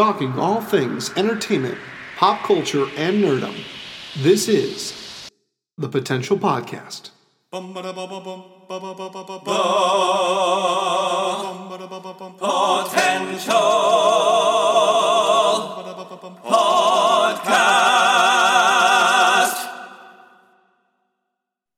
talking all things entertainment, pop culture, and nerdom. This is the Potential Podcast.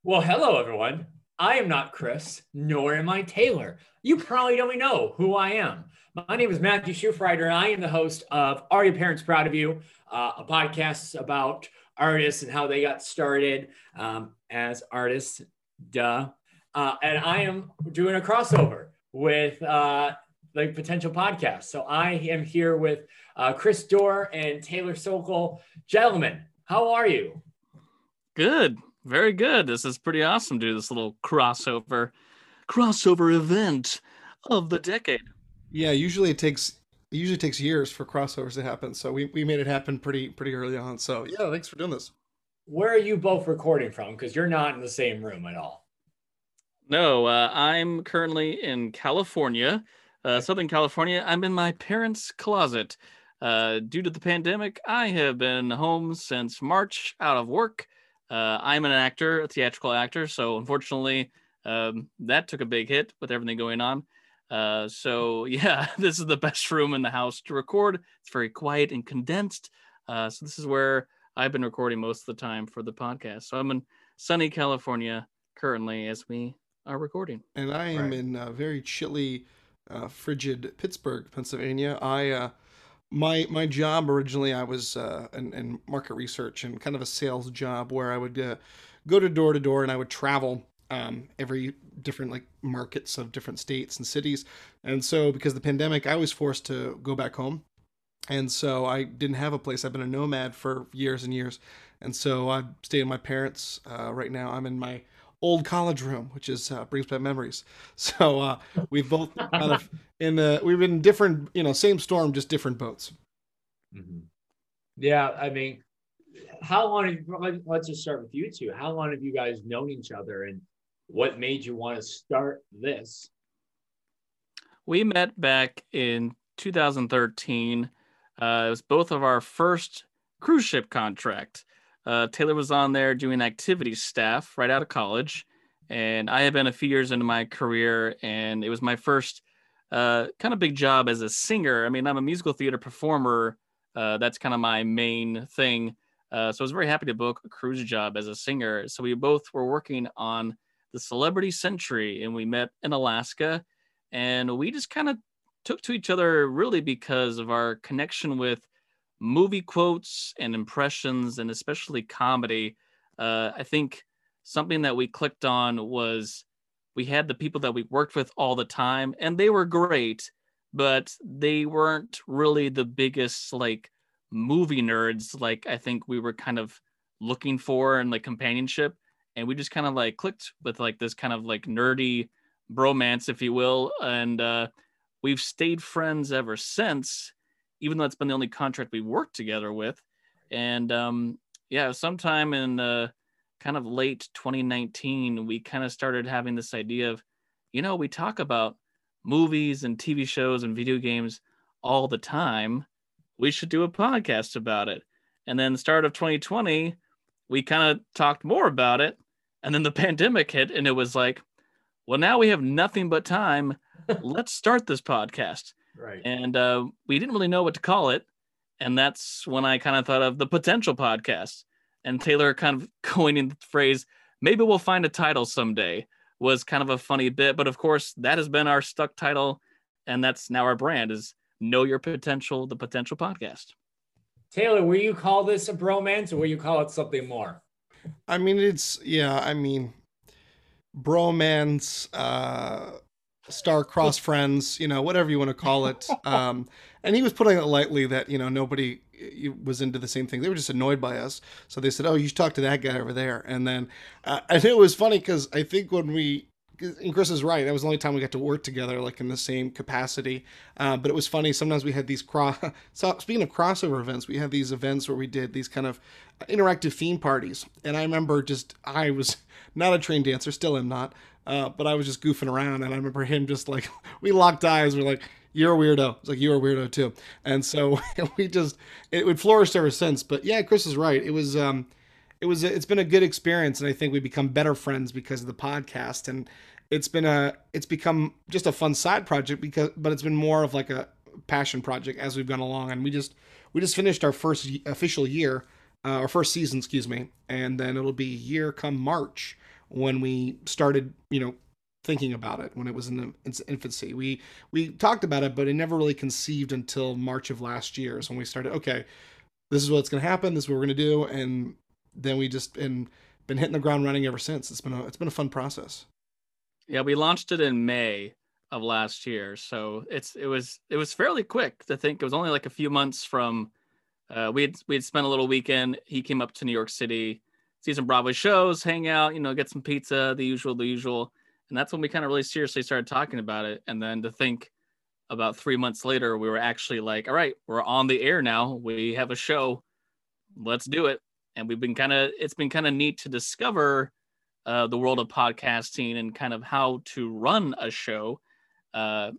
Well, hello, everyone. I am not Chris, nor am I Taylor. You probably don't know who I am. My name is Matthew Schufreider, and I am the host of Are Your Parents Proud of You, uh, a podcast about artists and how they got started um, as artists. Duh. Uh, and I am doing a crossover with uh, the potential podcast. So I am here with uh, Chris Dorr and Taylor Sokol. Gentlemen, how are you? Good. Very good. This is pretty awesome to do this little crossover crossover event of the decade. Yeah, usually it takes it usually takes years for crossovers to happen. So we, we made it happen pretty pretty early on. So yeah, thanks for doing this. Where are you both recording from? Because you're not in the same room at all. No, uh, I'm currently in California, uh, Southern California. I'm in my parents' closet. Uh, due to the pandemic, I have been home since March, out of work. Uh, I'm an actor, a theatrical actor, so unfortunately, um, that took a big hit with everything going on. Uh, so yeah, this is the best room in the house to record. It's very quiet and condensed. Uh, so this is where I've been recording most of the time for the podcast. So I'm in sunny California currently as we are recording. And I am right. in uh, very chilly, uh, frigid Pittsburgh, Pennsylvania. I uh, my my job originally I was uh, in, in, market research and kind of a sales job where I would uh, go to door to door and I would travel um, every different like markets of different states and cities. And so because the pandemic, I was forced to go back home. And so I didn't have a place. I've been a nomad for years and years. And so I stay in my parents. Uh, right now, I'm in my old college room, which is uh, brings back memories. So uh, we've both kind of in the we've been different, you know, same storm, just different boats. Mm-hmm. Yeah, I mean, how long? Have, let's just start with you two. How long have you guys known each other, and what made you want to start this? We met back in 2013. Uh, it was both of our first cruise ship contract. Uh, Taylor was on there doing activities staff right out of college, and I had been a few years into my career, and it was my first uh, kind of big job as a singer. I mean, I'm a musical theater performer. Uh, that's kind of my main thing. Uh, so I was very happy to book a cruise job as a singer. So we both were working on the Celebrity Century, and we met in Alaska, and we just kind of took to each other really because of our connection with movie quotes and impressions, and especially comedy. Uh, I think something that we clicked on was we had the people that we worked with all the time, and they were great, but they weren't really the biggest like movie nerds like I think we were kind of looking for and like companionship. And we just kind of like clicked with like this kind of like nerdy bromance, if you will. And uh, we've stayed friends ever since even though it's been the only contract we worked together with. And um, yeah, sometime in uh, kind of late 2019, we kind of started having this idea of, you know, we talk about movies and TV shows and video games all the time. We should do a podcast about it. And then the start of 2020, we kind of talked more about it. And then the pandemic hit, and it was like, well, now we have nothing but time. Let's start this podcast. Right. And uh, we didn't really know what to call it. And that's when I kind of thought of the potential podcast. And Taylor kind of coining the phrase, maybe we'll find a title someday, was kind of a funny bit. But of course, that has been our stuck title. And that's now our brand is Know Your Potential, the Potential Podcast. Taylor, will you call this a bromance or will you call it something more? I mean, it's, yeah, I mean, bromance, uh, star-crossed friends, you know, whatever you want to call it. Um, and he was putting it lightly that you know nobody was into the same thing. They were just annoyed by us, so they said, "Oh, you should talk to that guy over there." And then, uh, and it was funny because I think when we and Chris is right. That was the only time we got to work together, like in the same capacity. Uh, but it was funny. Sometimes we had these cross. So speaking of crossover events, we had these events where we did these kind of interactive theme parties. And I remember just I was not a trained dancer, still am not. Uh, but I was just goofing around, and I remember him just like we locked eyes. We're like, you're a weirdo. It's like you're a weirdo too. And so we just it would flourish ever since. But yeah, Chris is right. It was um it was it's been a good experience and I think we become better friends because of the podcast and it's been a it's become just a fun side project because but it's been more of like a passion project as we've gone along and we just we just finished our first official year uh, our first season excuse me and then it'll be year come march when we started you know thinking about it when it was in its infancy. We we talked about it, but it never really conceived until March of last year. So when we started, okay, this is what's going to happen. This is what we're going to do, and then we just and been hitting the ground running ever since. It's been a it's been a fun process. Yeah, we launched it in May of last year, so it's it was it was fairly quick to think. It was only like a few months from. Uh, we had we had spent a little weekend. He came up to New York City, see some Broadway shows, hang out, you know, get some pizza, the usual, the usual and that's when we kind of really seriously started talking about it. And then to think about three months later, we were actually like, all right, we're on the air now. We have a show. Let's do it. And we've been kind of, it's been kind of neat to discover uh, the world of podcasting and kind of how to run a show. Uh,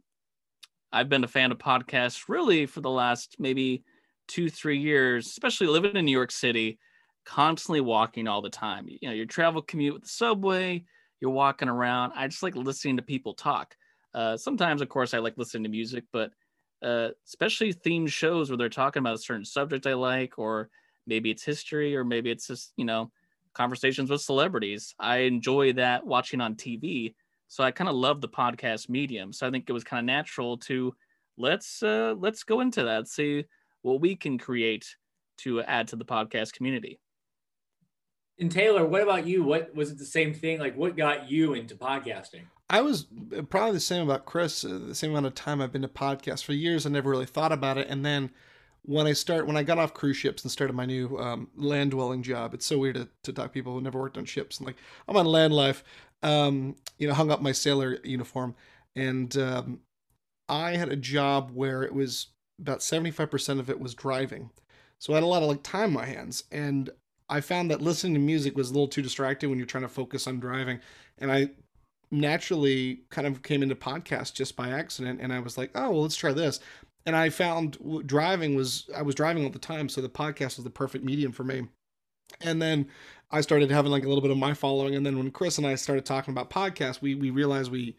I've been a fan of podcasts really for the last maybe two, three years, especially living in New York City, constantly walking all the time. You know, your travel commute with the subway, you're walking around. I just like listening to people talk. Uh, sometimes, of course, I like listening to music, but uh, especially themed shows where they're talking about a certain subject I like, or maybe it's history, or maybe it's just, you know, conversations with celebrities. I enjoy that watching on TV. So I kind of love the podcast medium. So I think it was kind of natural to let's uh, let's go into that, see what we can create to add to the podcast community. And Taylor, what about you? What was it the same thing? Like, what got you into podcasting? I was uh, probably the same about Chris. Uh, the same amount of time I've been to podcasts for years. I never really thought about it, and then when I start when I got off cruise ships and started my new um, land dwelling job, it's so weird to, to talk to people who never worked on ships and like I'm on land life. Um, you know, hung up my sailor uniform, and um, I had a job where it was about 75% of it was driving. So I had a lot of like time on my hands, and I found that listening to music was a little too distracting when you're trying to focus on driving. And I naturally kind of came into podcasts just by accident. And I was like, oh, well, let's try this. And I found driving was, I was driving all the time. So the podcast was the perfect medium for me. And then I started having like a little bit of my following. And then when Chris and I started talking about podcasts, we, we realized we,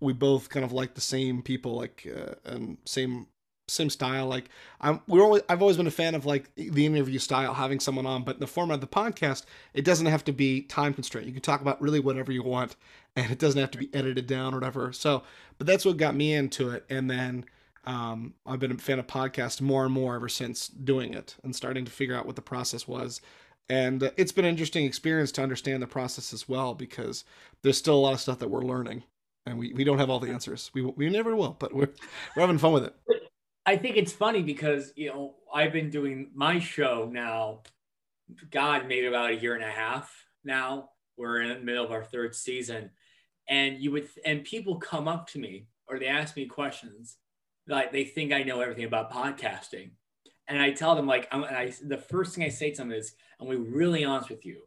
we both kind of like the same people, like, uh, and same same style. Like I'm, we're always, I've always been a fan of like the interview style, having someone on. But in the format of the podcast, it doesn't have to be time constrained. You can talk about really whatever you want, and it doesn't have to be edited down or whatever. So, but that's what got me into it. And then um, I've been a fan of podcasts more and more ever since doing it and starting to figure out what the process was. And it's been an interesting experience to understand the process as well because there's still a lot of stuff that we're learning and we, we don't have all the answers. We, we never will, but we're, we're having fun with it. I think it's funny because you know I've been doing my show now. God, maybe about a year and a half now. We're in the middle of our third season, and you would and people come up to me or they ask me questions like they think I know everything about podcasting, and I tell them like I'm, I the first thing I say to them is I'm gonna be really honest with you.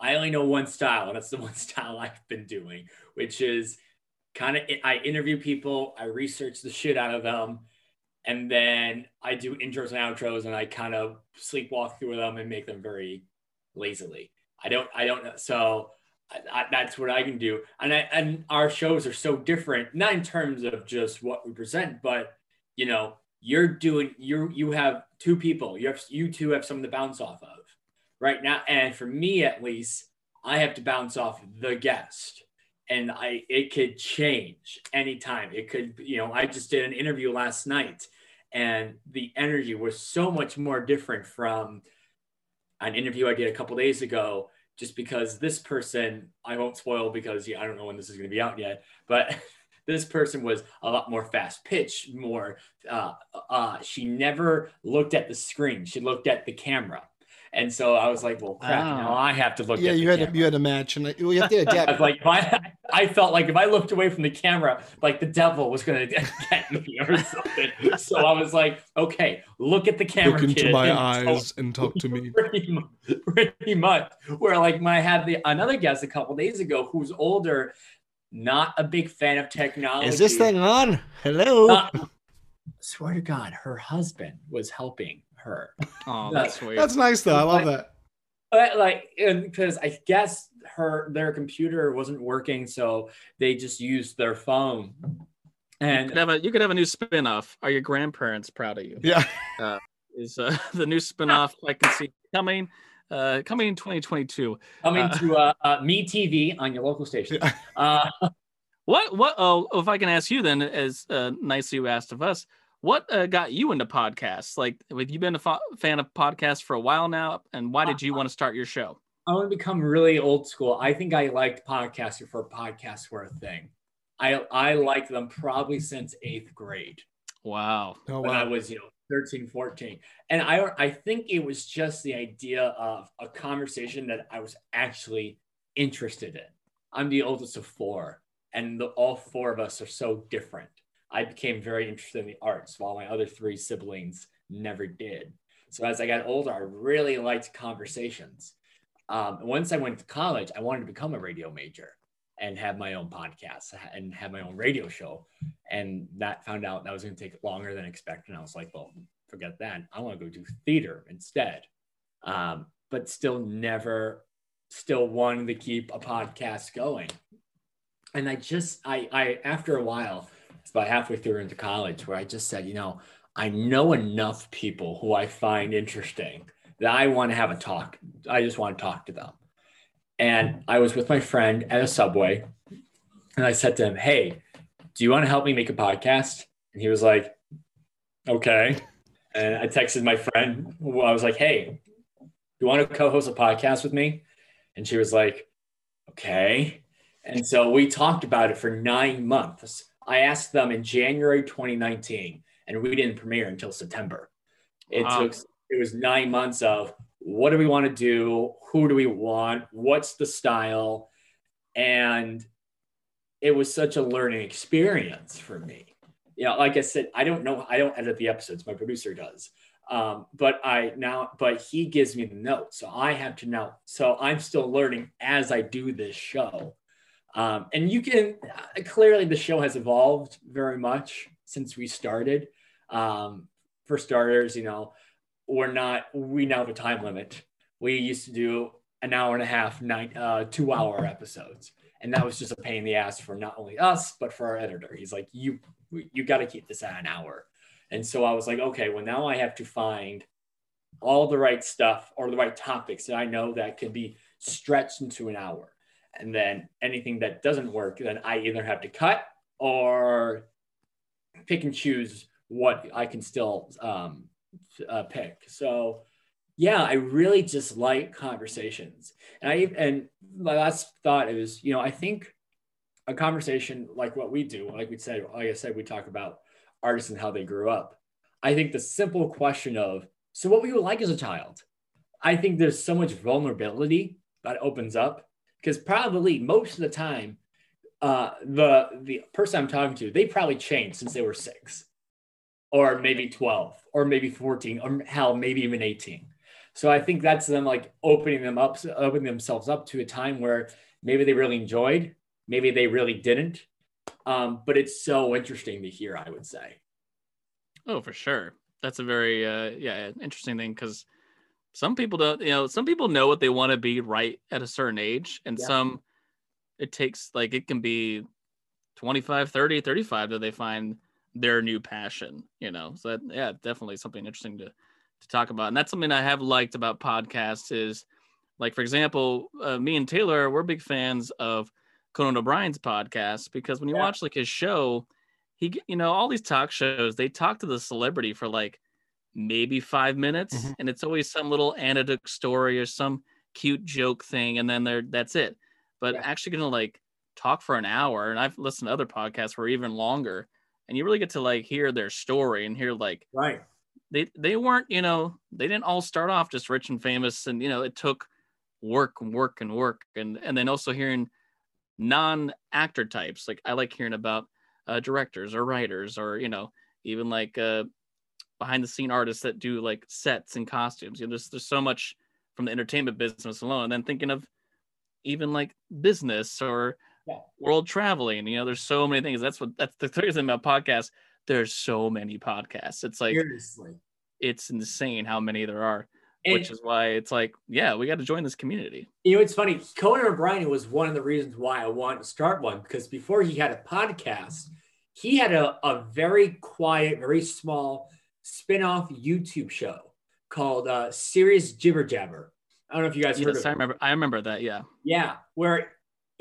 I only know one style, and that's the one style I've been doing, which is kind of I interview people, I research the shit out of them and then I do intros and outros, and I kind of sleepwalk through them and make them very lazily. I don't, I don't know. So I, that's what I can do. And I, and our shows are so different, not in terms of just what we present, but you know, you're doing, you you have two people. You have you two have something to bounce off of right now. And for me, at least, I have to bounce off the guest and I it could change anytime. It could, you know, I just did an interview last night and the energy was so much more different from an interview I did a couple days ago just because this person I won't spoil because yeah, I don't know when this is going to be out yet, but this person was a lot more fast pitched, more uh, uh, she never looked at the screen. She looked at the camera. And so I was like, well, crap, oh. now I have to look. At yeah, you had camera. to, you had a match, and you have to adapt. like I, I felt like if I looked away from the camera, like the devil was going to get me or something. so I was like, okay, look at the camera. Look into my and eyes talk, and talk to me. Pretty much, pretty much. Where like my I had the another guest a couple days ago who's older, not a big fan of technology. Is this thing on? Hello. Not, swear to God, her husband was helping her. Oh, that's sweet. That's nice though. I love that. But like, because I guess her their computer wasn't working, so they just used their phone. you And could have a you could have a new spin-off. Are your grandparents proud of you? Yeah. Is uh, the new spin-off I can see coming uh coming in 2022. coming Uh, to uh, uh, Me TV on your local station. Yeah. Uh, What what oh if I can ask you then as uh, nicely you asked of us, what uh, got you into podcasts? Like have you been a fo- fan of podcasts for a while now and why did you want to start your show? I want to become really old school. I think I liked podcasts before podcasts were a thing. I I liked them probably since eighth grade. Wow. Oh when I was, you know, 13, 14. And I I think it was just the idea of a conversation that I was actually interested in. I'm the oldest of four, and the, all four of us are so different. I became very interested in the arts while my other three siblings never did. So as I got older, I really liked conversations. Um, once I went to college, I wanted to become a radio major and have my own podcast and have my own radio show and that found out that was going to take longer than expected. And I was like, well, forget that. I want to go do theater instead. Um, but still never, still wanted to keep a podcast going. And I just, I, I, after a while, it's about halfway through into college where I just said, you know, I know enough people who I find interesting that I want to have a talk. I just want to talk to them. And I was with my friend at a subway and I said to him, Hey, do you want to help me make a podcast? And he was like, okay. And I texted my friend. I was like, hey, do you want to co-host a podcast with me? And she was like, okay. And so we talked about it for nine months. I asked them in January 2019, and we didn't premiere until September. It Wow. took it was nine months of what do we want to do? Who do we want? What's the style? And it was such a learning experience for me. You know, like I said, I don't know, I don't edit the episodes, my producer does. Um, but I now, but he gives me the notes. So I have to know. So I'm still learning as I do this show. Um, and you can uh, clearly the show has evolved very much since we started. Um, for starters, you know, we're not, we now have a time limit. We used to do an hour and a half, nine, uh, two hour episodes. And that was just a pain in the ass for not only us but for our editor. He's like you you got to keep this at an hour. And so i was like okay well now i have to find all the right stuff or the right topics that i know that can be stretched into an hour. And then anything that doesn't work then i either have to cut or pick and choose what i can still um, uh, pick so yeah, I really just like conversations. And I and my last thought is, you know, I think a conversation like what we do, like we said, like I said, we talk about artists and how they grew up. I think the simple question of, so what were you like as a child? I think there's so much vulnerability that opens up because probably most of the time, uh, the the person I'm talking to, they probably changed since they were six, or maybe 12, or maybe 14, or hell, maybe even 18. So I think that's them like opening them up, opening themselves up to a time where maybe they really enjoyed, maybe they really didn't. Um, but it's so interesting to hear, I would say. Oh, for sure. That's a very uh yeah, interesting thing cuz some people don't, you know, some people know what they want to be right at a certain age and Yeah. some it takes like it can be 25, 30, 35 that they find their new passion, you know. So that yeah, definitely something interesting to to talk about. And that's something I have liked about podcasts is like for example, uh, me and Taylor, we're big fans of Conan O'Brien's podcast because when you Yeah. watch like his show, he you know all these talk shows they talk to the celebrity for like maybe five minutes Mhm. and it's always some little anecdote story or some cute joke thing and then they're that's it but Yeah. actually gonna like talk for an hour and i've listened to other podcasts for even longer and you really get to like hear their story and hear like Right. they they weren't you know they didn't all start off just rich and famous and you know it took work and work and work. And and then also hearing non actor types like i like hearing about uh, directors or writers or you know even like uh behind the scene artists that do like sets and costumes. You know there's there's so much from the entertainment business alone. And then thinking of even like business or Yeah. world traveling you know there's so many things that's what that's the thing about podcasts there's so many podcasts. It's like Seriously. it's insane how many there are, And which is why it's like, yeah, we got to join this community. you know, it's funny. Conan O'Brien was one of the reasons why I wanted to start one because before he had a podcast, he had a, a very quiet, very small spin-off YouTube show called uh, Serious Jibber Jabber. I don't know if you guys heard of I it. remember. I remember that. Yeah. Yeah, where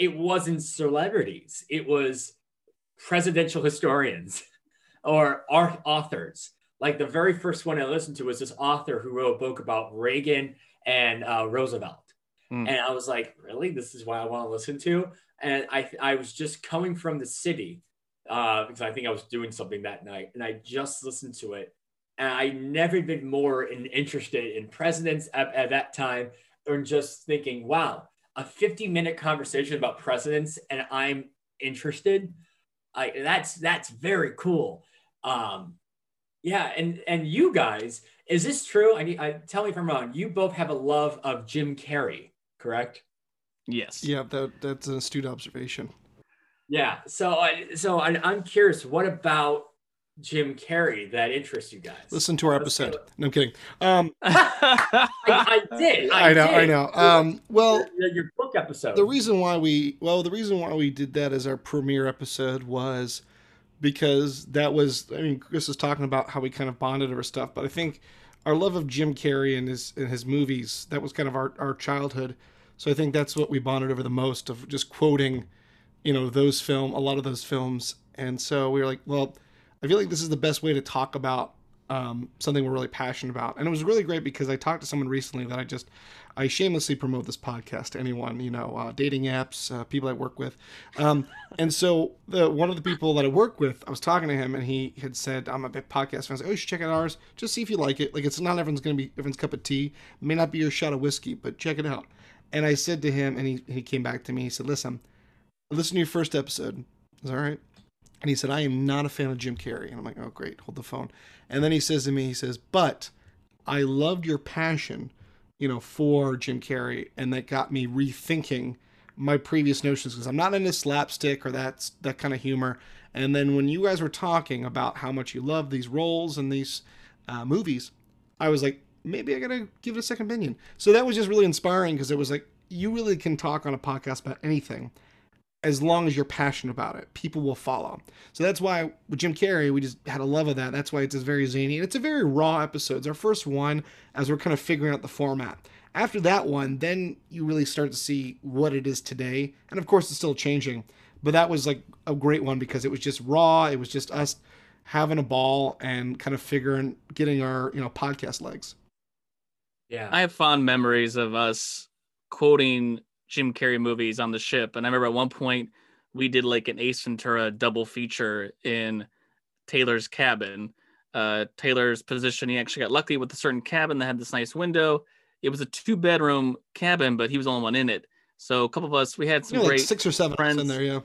it wasn't celebrities, it was presidential historians or art authors. Like the very first one I listened to was this author who wrote a book about Reagan and uh, Roosevelt. Hmm. And I was like, really? This is what I want to listen to? And I, I was just coming from the city uh, because I think I was doing something that night. And I just listened to it. And I never been more in, interested in presidents at, at that time or just thinking, wow, a 50 minute conversation about presidents and I'm interested. I, that's that's very cool. Um, yeah, and and you guys, is this true? I need I tell me if I'm wrong. You both have a love of Jim Carrey, correct? Yes. Yeah, that that's an astute observation. Yeah. So I so I, I'm curious, what about Jim Carrey that interests you guys? Listen to our Let's episode. No, I'm kidding. Um, I, I did. I, I know, I know. Um, well, your, your book episode. the reason why we well the reason why we did that as our premiere episode was because that was I mean Chris was talking about how we kind of bonded over stuff, but I think our love of Jim Carrey and his and his movies that was kind of our our childhood. So I think that's what we bonded over the most of just quoting, you know, those film a lot of those films. And so we were like, well, I feel like this is the best way to talk about um, something we're really passionate about. And it was really great because I talked to someone recently that I just I shamelessly promote this podcast to anyone, you know, uh, dating apps, uh, people I work with. Um, and so the one of the people that I work with, I was talking to him and he had said, I'm a big podcast fan. I was like, oh, you should check out ours. Just see if you like it. Like it's not everyone's going to be everyone's cup of tea. May not be your shot of whiskey, but check it out. And I said to him, and he, he came back to me. He said, listen, listen to your first episode. Is all right? And he said, I am not a fan of Jim Carrey. And I'm like, oh, great. Hold the phone. And then he says to me, he says, but I loved your passion, you know, for Jim Carrey. And that got me rethinking my previous notions because I'm not into slapstick or that's that kind of humor. And then when you guys were talking about how much you love these roles and these uh, movies, I was like, maybe I gotta give it a second opinion. So that was just really inspiring because it was like you really can talk on a podcast about anything as long as you're passionate about it. People will follow. So that's why with Jim Carrey, we just had a love of that. That's why it's just very zany and it's a very raw episode. It's our first one as we're kind of figuring out the format. After that one, then you really start to see what it is today. And of course, it's still changing. But that was like a great one because it was just raw. It was just us having a ball and kind of figuring, getting our, you know, podcast legs. yeah. I have fond memories of us quoting Jim Carrey movies on the ship. And I remember at one point we did like an Ace Ventura double feature in Taylor's cabin. Uh, Taylor's position, he actually got lucky with a certain cabin that had this nice window. It was a two bedroom cabin, but he was the only one in it. So a couple of us, we had some You know, like six or seven friends. in there, yeah.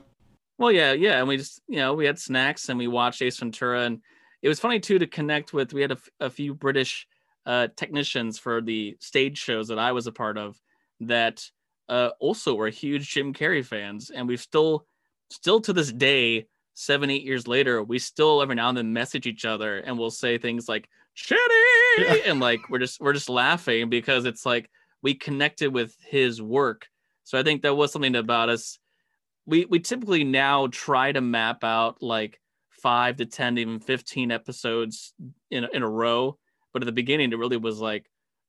well, yeah, yeah, and we just you know we had snacks and we watched Ace Ventura, and it was funny too to connect with. We had a, f- a few British uh, technicians for the stage shows that I was a part of that uh, also were huge Jim Carrey fans, and we've still, still to this day, seven eight years later, we still every now and then message each other, and we'll say things like "Shitty," Yeah. and like we're just we're just laughing because it's like we connected with his work. So I think that was something about us we we typically now try to map out like five to ten even 15 episodes in in a row but at the beginning it really was like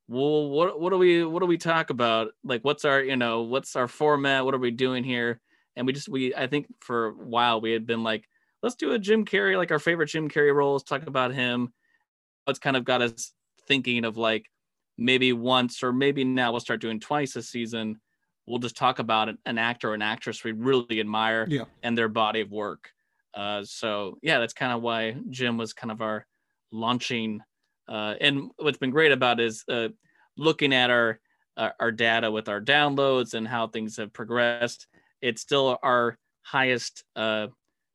well what what do we what do we talk about like what's our you know what's our format what are we doing here and we just we i think for a while we had been like let's do a jim carrey like our favorite jim carrey roles talk about him it's kind of got us thinking of like maybe once or maybe now we'll start doing twice a season we'll just talk about an, actor or an actress we really admire Yeah. and their body of work. Uh, so yeah, that's kind of why Jim was kind of our launching. Uh, and what's been great about is uh, looking at our uh, our data with our downloads and how things have progressed. It's still our highest uh,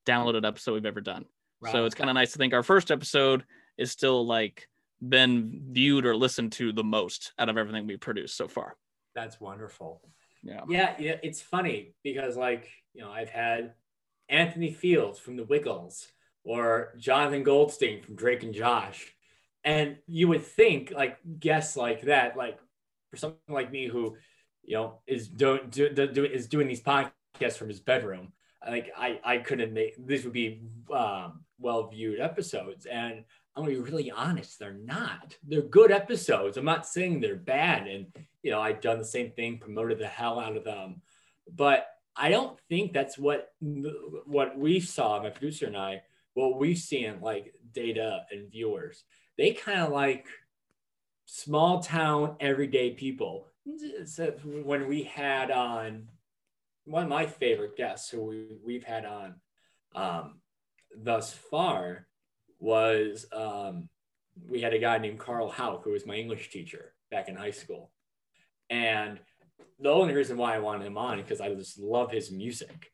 downloaded episode we've ever done. So it's kind of nice to think our first episode is still like been viewed or listened to the most out of everything we produced so far. That's wonderful. Yeah. Yeah, yeah, it's funny because like, you know, I've had Anthony Fields from the Wiggles or Jonathan Goldstein from Drake and Josh. And you would think like guests like that, like for someone like me who, you know, is doing do, do, is doing these podcasts from his bedroom, like I I couldn't make these would be um, well viewed episodes. And I'm gonna be really honest, they're not. They're good episodes. I'm not saying they're bad. And you know, I've done the same thing, promoted the hell out of them, but I don't think that's what what we saw, my producer and I, what we've seen like data and viewers. They kind of like small town everyday people. So when we had on one of my favorite guests who we, we've had on um, thus far was um, we had a guy named Carl Hauk, who was my English teacher back in high school. And the only reason why I wanted him on because I just love his music.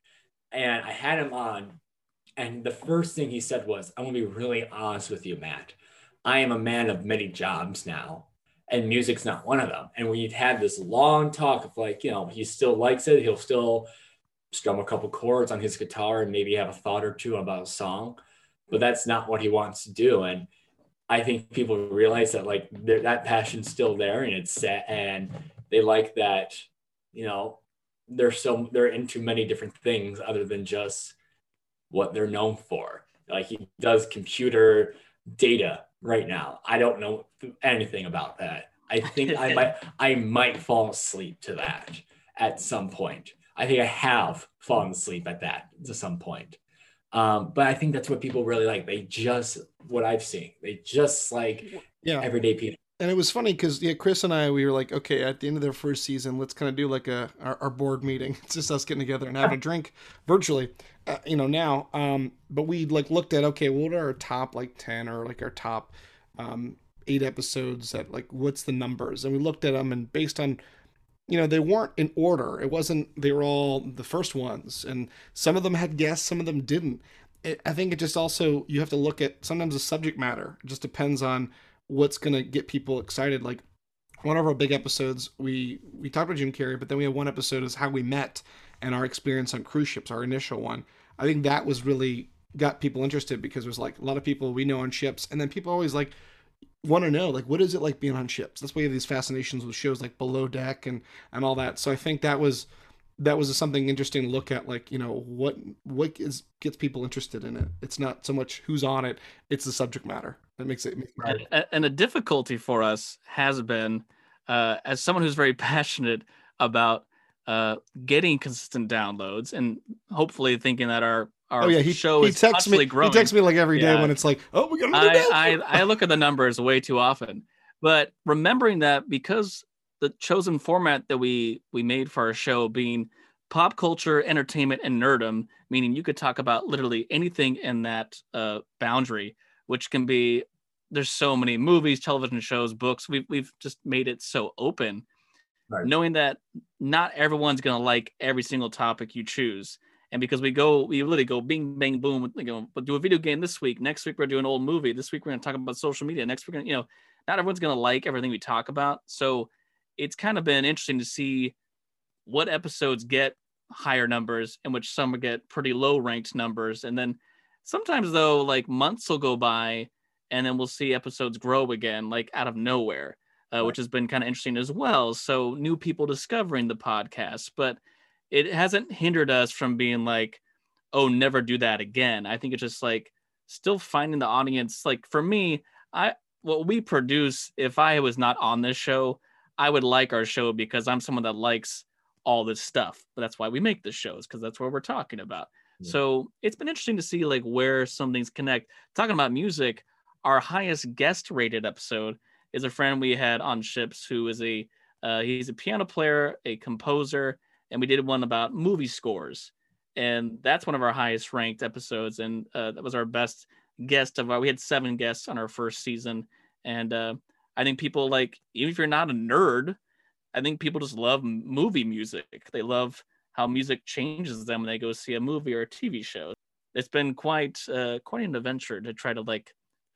And I had him on, and the first thing he said was, I'm gonna be really honest with you, Matt. I am a man of many jobs now, and music's not one of them. And we've had this long talk of like, you know, he still likes it, he'll still strum a couple chords on his guitar and maybe have a thought or two about a song, but that's not what he wants to do. And I think people realize that like that passion's still there and it's set and they like that you know they're so they're into many different things other than just what they're known for like he does computer data right now. I don't know anything about that. I think i might i might fall asleep to that at some point. I think i have fallen asleep at that to some point. Um, but i think that's what people really like. They just what i've seen they just like yeah. everyday people and it was funny because yeah, Chris and I we were like, okay, at the end of their first season, let's kind of do like a our, our, board meeting. It's just us getting together and having a drink virtually, uh, you know. Now, um, but we like looked at okay, what are our top like ten or like our top um, eight episodes that like what's the numbers? And we looked at them and based on you know they weren't in order. It wasn't they were all the first ones, and some of them had guests, some of them didn't. It, I think it just also you have to look at sometimes the subject matter. It just depends on what's gonna get people excited. Like one of our big episodes, we we talked about Jim Carrey, but then we have one episode is how we met and our experience on cruise ships, our initial one. I think that was really got people interested because there's like a lot of people we know on ships, and then people always like want to know like what is it like being on ships. That's why you have these fascinations with shows like Below Deck and and all that. So I think that was that was something interesting to look at like you know what what is gets people interested in it it's not so much who's on it it's the subject matter that makes it, and, and the difficulty for us has been uh, as someone who's very passionate about uh, getting consistent downloads and hopefully thinking that our our oh, yeah, he, show he is texts me, growing. He texts me like every day yeah. when it's like, oh, we got I, I, I look at the numbers way too often. But remembering that because the chosen format that we we made for our show being pop culture, entertainment, and nerdum, meaning you could talk about literally anything in that uh, boundary, which can be there's so many movies, television shows, books. We've we've just made it so open, right. knowing that not everyone's gonna like every single topic you choose. And because we go, we literally go bing bang boom. You know, do a video game this week. Next week we're doing an old movie. This week we're gonna talk about social media. Next week, you know, not everyone's gonna like everything we talk about. So it's kind of been interesting to see what episodes get higher numbers and which some get pretty low ranked numbers and then sometimes though like months will go by and then we'll see episodes grow again like out of nowhere uh, which has been kind of interesting as well so new people discovering the podcast but it hasn't hindered us from being like oh never do that again i think it's just like still finding the audience like for me i what we produce if i was not on this show I would like our show because I'm someone that likes all this stuff. But that's why we make the shows because that's what we're talking about. Yeah. So it's been interesting to see like where some things connect. Talking about music, our highest guest rated episode is a friend we had on ships who is a uh, he's a piano player, a composer, and we did one about movie scores, and that's one of our highest ranked episodes, and uh, that was our best guest of our. We had seven guests on our first season, and uh, I think people like even if you're not a nerd, I think people just love movie music. They love how music changes them when they go see a movie or a TV show. It's been quite uh, quite an adventure to try to like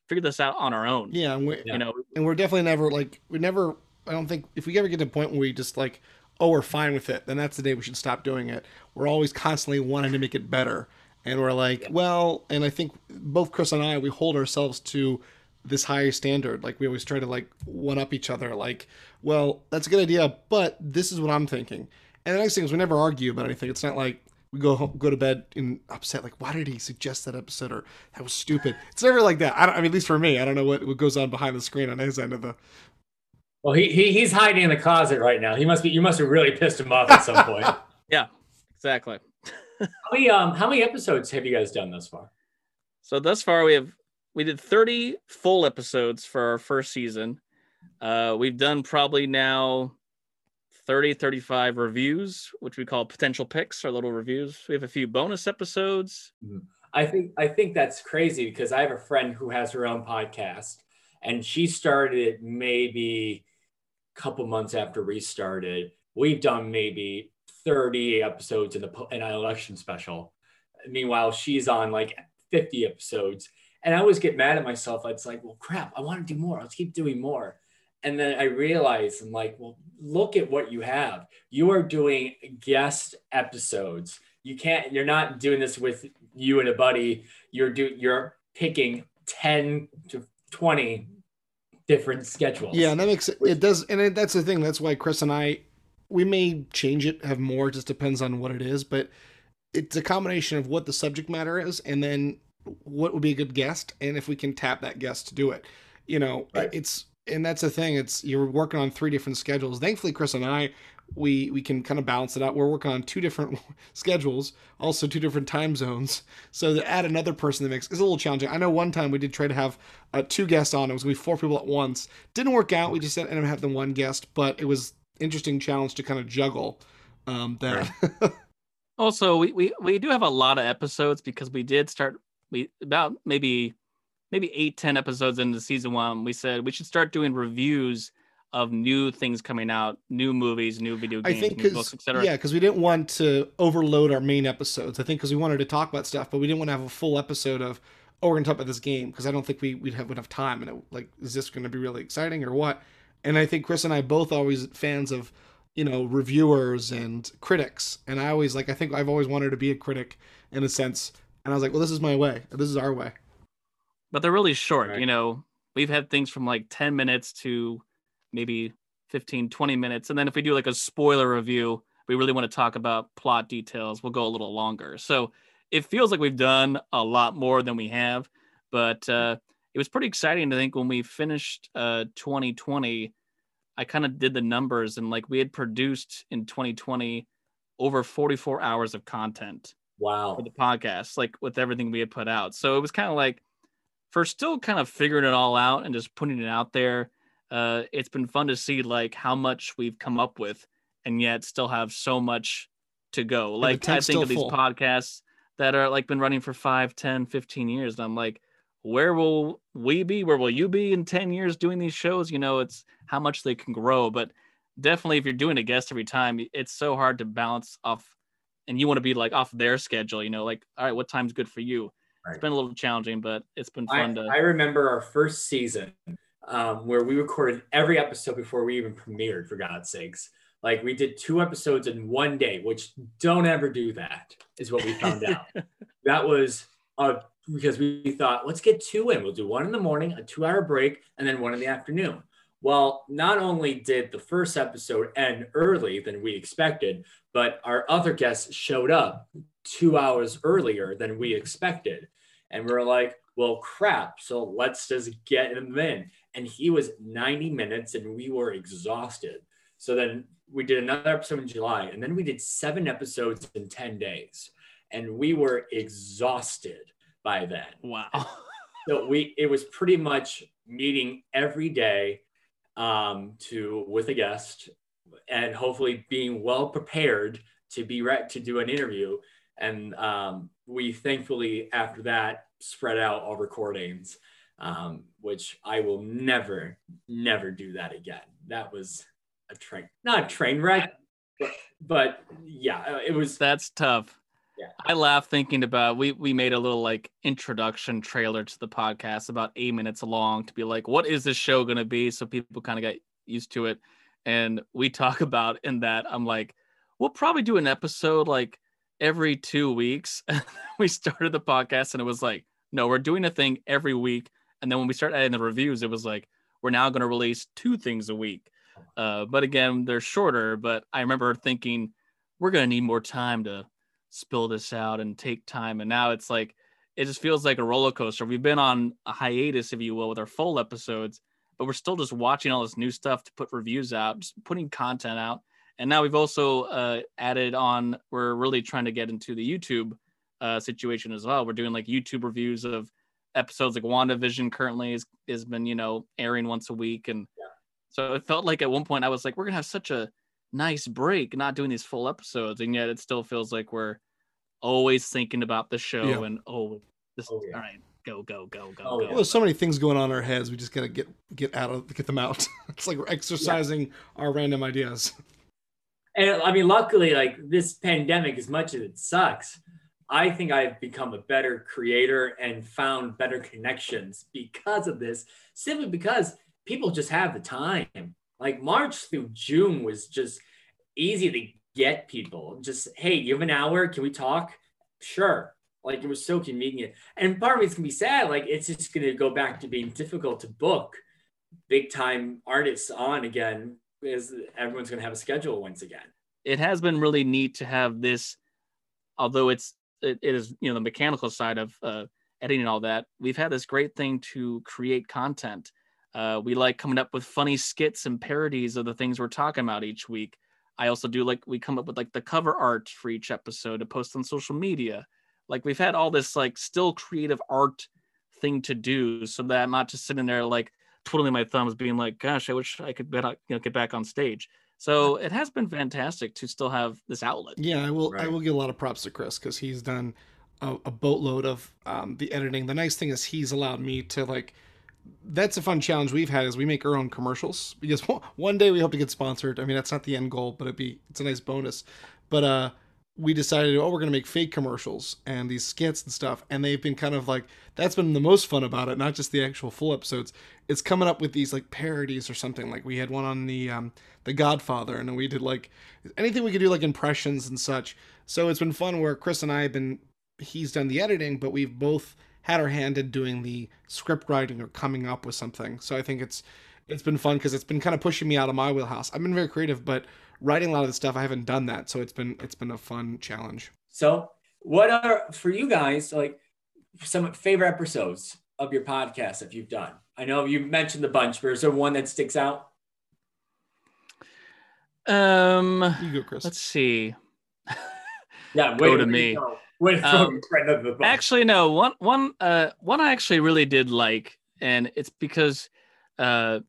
figure this out on our own. Yeah, and we, you know, and we're definitely never like we never. I don't think if we ever get to a point where we just like, oh, we're fine with it, then that's the day we should stop doing it. We're always constantly wanting to make it better and we're like, Yeah. well, and I think both Chris and I we hold ourselves to this higher standard. Like we always try to like one up each other. Like, well, that's a good idea, but this is what I'm thinking. And the next thing is we never argue about anything. It's not like we go home, go to bed and upset like why did he suggest that episode or that was stupid. It's never like that. I don't. I mean, at least for me, I don't know what, what goes on behind the screen on his end of the. Well, he, he he's hiding in the closet right now. He must be. You must have really pissed him off at some point. Yeah, exactly. How many um how many episodes have you guys done thus far? So thus far we have we did 30 full episodes for our first season. Uh, we've done probably now 30 35 reviews, which we call potential picks or little reviews. We have a few bonus episodes. Mm-hmm. I think I think that's crazy because I have a friend who has her own podcast, and she started it maybe a couple months after we started. We've done maybe thirty episodes in the in an election special. Meanwhile, she's on like fifty episodes, and I always get mad at myself. It's like, well, crap, I want to do more. Let's keep doing more. And then I realize I'm like, well, look at what you have. You are doing guest episodes. You can't. You're not doing this with you and a buddy. You're do. You're picking ten to twenty different schedules. Yeah, and that makes it. It does, and it, that's the thing. That's why Chris and I, we may change it, have more. Just depends on what it is, but it's a combination of what the subject matter is, and then what would be a good guest, and if we can tap that guest to do it. You know, Right. it's and that's the thing. It's you're working on three different schedules. Thankfully, Chris and I. We, we can kind of balance it out. We're working on two different schedules, also two different time zones. So to add another person to the mix is a little challenging. I know one time we did try to have uh, two guests on. It was going to be four people at once. Didn't work out. We just ended up having one guest, but it was interesting challenge to kind of juggle um, that. Also, we, we we do have a lot of episodes because we did start we about maybe maybe eight, ten episodes into season one. We said we should start doing reviews of new things coming out, new movies, new video I games, think new books, etc. yeah, because we didn't want to overload our main episodes. I think because we wanted to talk about stuff, but we didn't want to have a full episode of oh we're gonna talk about this game because I don't think we we'd have enough time. And it, like, is this gonna be really exciting or what? And I think Chris and I both always fans of you know reviewers and critics, and I always like I think I've always wanted to be a critic in a sense. And I was like, well, this is my way. This is our way. But they're really short. Right. You know, we've had things from like 10 minutes to maybe 15, 20 minutes. And then if we do like a spoiler review, we really want to talk about plot details, we'll go a little longer. So it feels like we've done a lot more than we have. But uh, it was pretty exciting to think when we finished uh, 2020, I kind of did the numbers and like we had produced in 2020 over 44 hours of content Wow. for the podcast, like with everything we had put out. So it was kind of like for still kind of figuring it all out and just putting it out there. Uh, it's been fun to see like how much we've come up with and yet still have so much to go. Like I think of these full. podcasts that are like been running for 5, 10, 15 years. And I'm like, where will we be? Where will you be in 10 years doing these shows? You know, it's how much they can grow. But definitely if you're doing a guest every time, it's so hard to balance off and you want to be like off their schedule, you know, like, all right, what time's good for you? Right. It's been a little challenging, but it's been I, fun to. I remember our first season um, where we recorded every episode before we even premiered, for God's sakes. Like we did two episodes in one day, which don't ever do that, is what we found out. that was uh, because we thought, let's get two in. We'll do one in the morning, a two hour break, and then one in the afternoon. Well, not only did the first episode end early than we expected, but our other guests showed up two hours earlier than we expected. And we are like, well, crap. So let's just get him in. And he was 90 minutes and we were exhausted. So then we did another episode in July and then we did seven episodes in 10 days. And we were exhausted by then. wow. So we it was pretty much meeting every day um, to with a guest and hopefully being well prepared to be right to do an interview. And um, we thankfully after that spread out all recordings, um, which I will never, never do that again. That was a train, not a train wreck, but, but yeah, it was. That's tough. Yeah. I laugh thinking about we we made a little like introduction trailer to the podcast about eight minutes long to be like, what is this show gonna be? So people kind of got used to it. And we talk about in that, I'm like, we'll probably do an episode like every two weeks. we started the podcast and it was like, no, we're doing a thing every week. And then when we started adding the reviews, it was like, we're now going to release two things a week. Uh, but again, they're shorter. But I remember thinking, we're going to need more time to spill this out and take time. And now it's like, it just feels like a roller coaster. We've been on a hiatus, if you will, with our full episodes, but we're still just watching all this new stuff to put reviews out, just putting content out. And now we've also uh, added on, we're really trying to get into the YouTube uh, situation as well. We're doing like YouTube reviews of episodes like WandaVision currently has, has been, you know, airing once a week. And yeah. so it felt like at one point I was like, we're going to have such a nice break not doing these full episodes. And yet it still feels like we're always thinking about the show yeah. and, oh, this, oh, yeah. all right, go, go, go, go, oh, go. Well, there's so many things going on in our heads. We just got to get, get out of, get them out. it's like we're exercising our random ideas and I mean, luckily, like this pandemic, as much as it sucks, I think I've become a better creator and found better connections because of this, simply because people just have the time. Like March through June was just easy to get people. Just, hey, you have an hour? Can we talk? Sure. Like it was so convenient. And part of it's gonna be sad. Like it's just gonna go back to being difficult to book big time artists on again is everyone's to have a schedule once again. It has been really neat to have this, although it's it, it is you know the mechanical side of uh, editing and all that. We've had this great thing to create content. Uh, we like coming up with funny skits and parodies of the things we're talking about each week. I also do like we come up with like the cover art for each episode to post on social media. Like we've had all this like still creative art thing to do so that I'm not just sitting there like twiddling my thumbs, being like, "Gosh, I wish I could bet, you know, get back on stage." So it has been fantastic to still have this outlet. Yeah, I will. Right. I will give a lot of props to Chris because he's done a, a, boatload of um, the editing. The nice thing is he's allowed me to like. That's a fun challenge we've had is we make our own commercials because one day we hope to get sponsored. I mean that's not the end goal, but it'd be it's a nice bonus. But uh, we decided, oh, we're going to make fake commercials and these skits and stuff. And they've been kind of like, that's been the most fun about it, not just the actual full episodes. It's coming up with these like parodies or something. Like we had one on the, um, the Godfather, and we did like anything we could do, like impressions and such. So it's been fun where Chris and I have been, he's done the editing, but we've both had our hand in doing the script writing or coming up with something. So I think it's, it's been fun because it's been kind of pushing me out of my wheelhouse. I've been very creative, but writing a lot of the stuff, I haven't done that, so it's been it's been a fun challenge. So, what are for you guys like some favorite episodes of your podcast that you've done? I know you mentioned the bunch, but is there one that sticks out? Um, you go, Chris. Let's see. yeah, go to me. Um, actually, no. One, one, uh, one I actually really did like, and it's because, uh,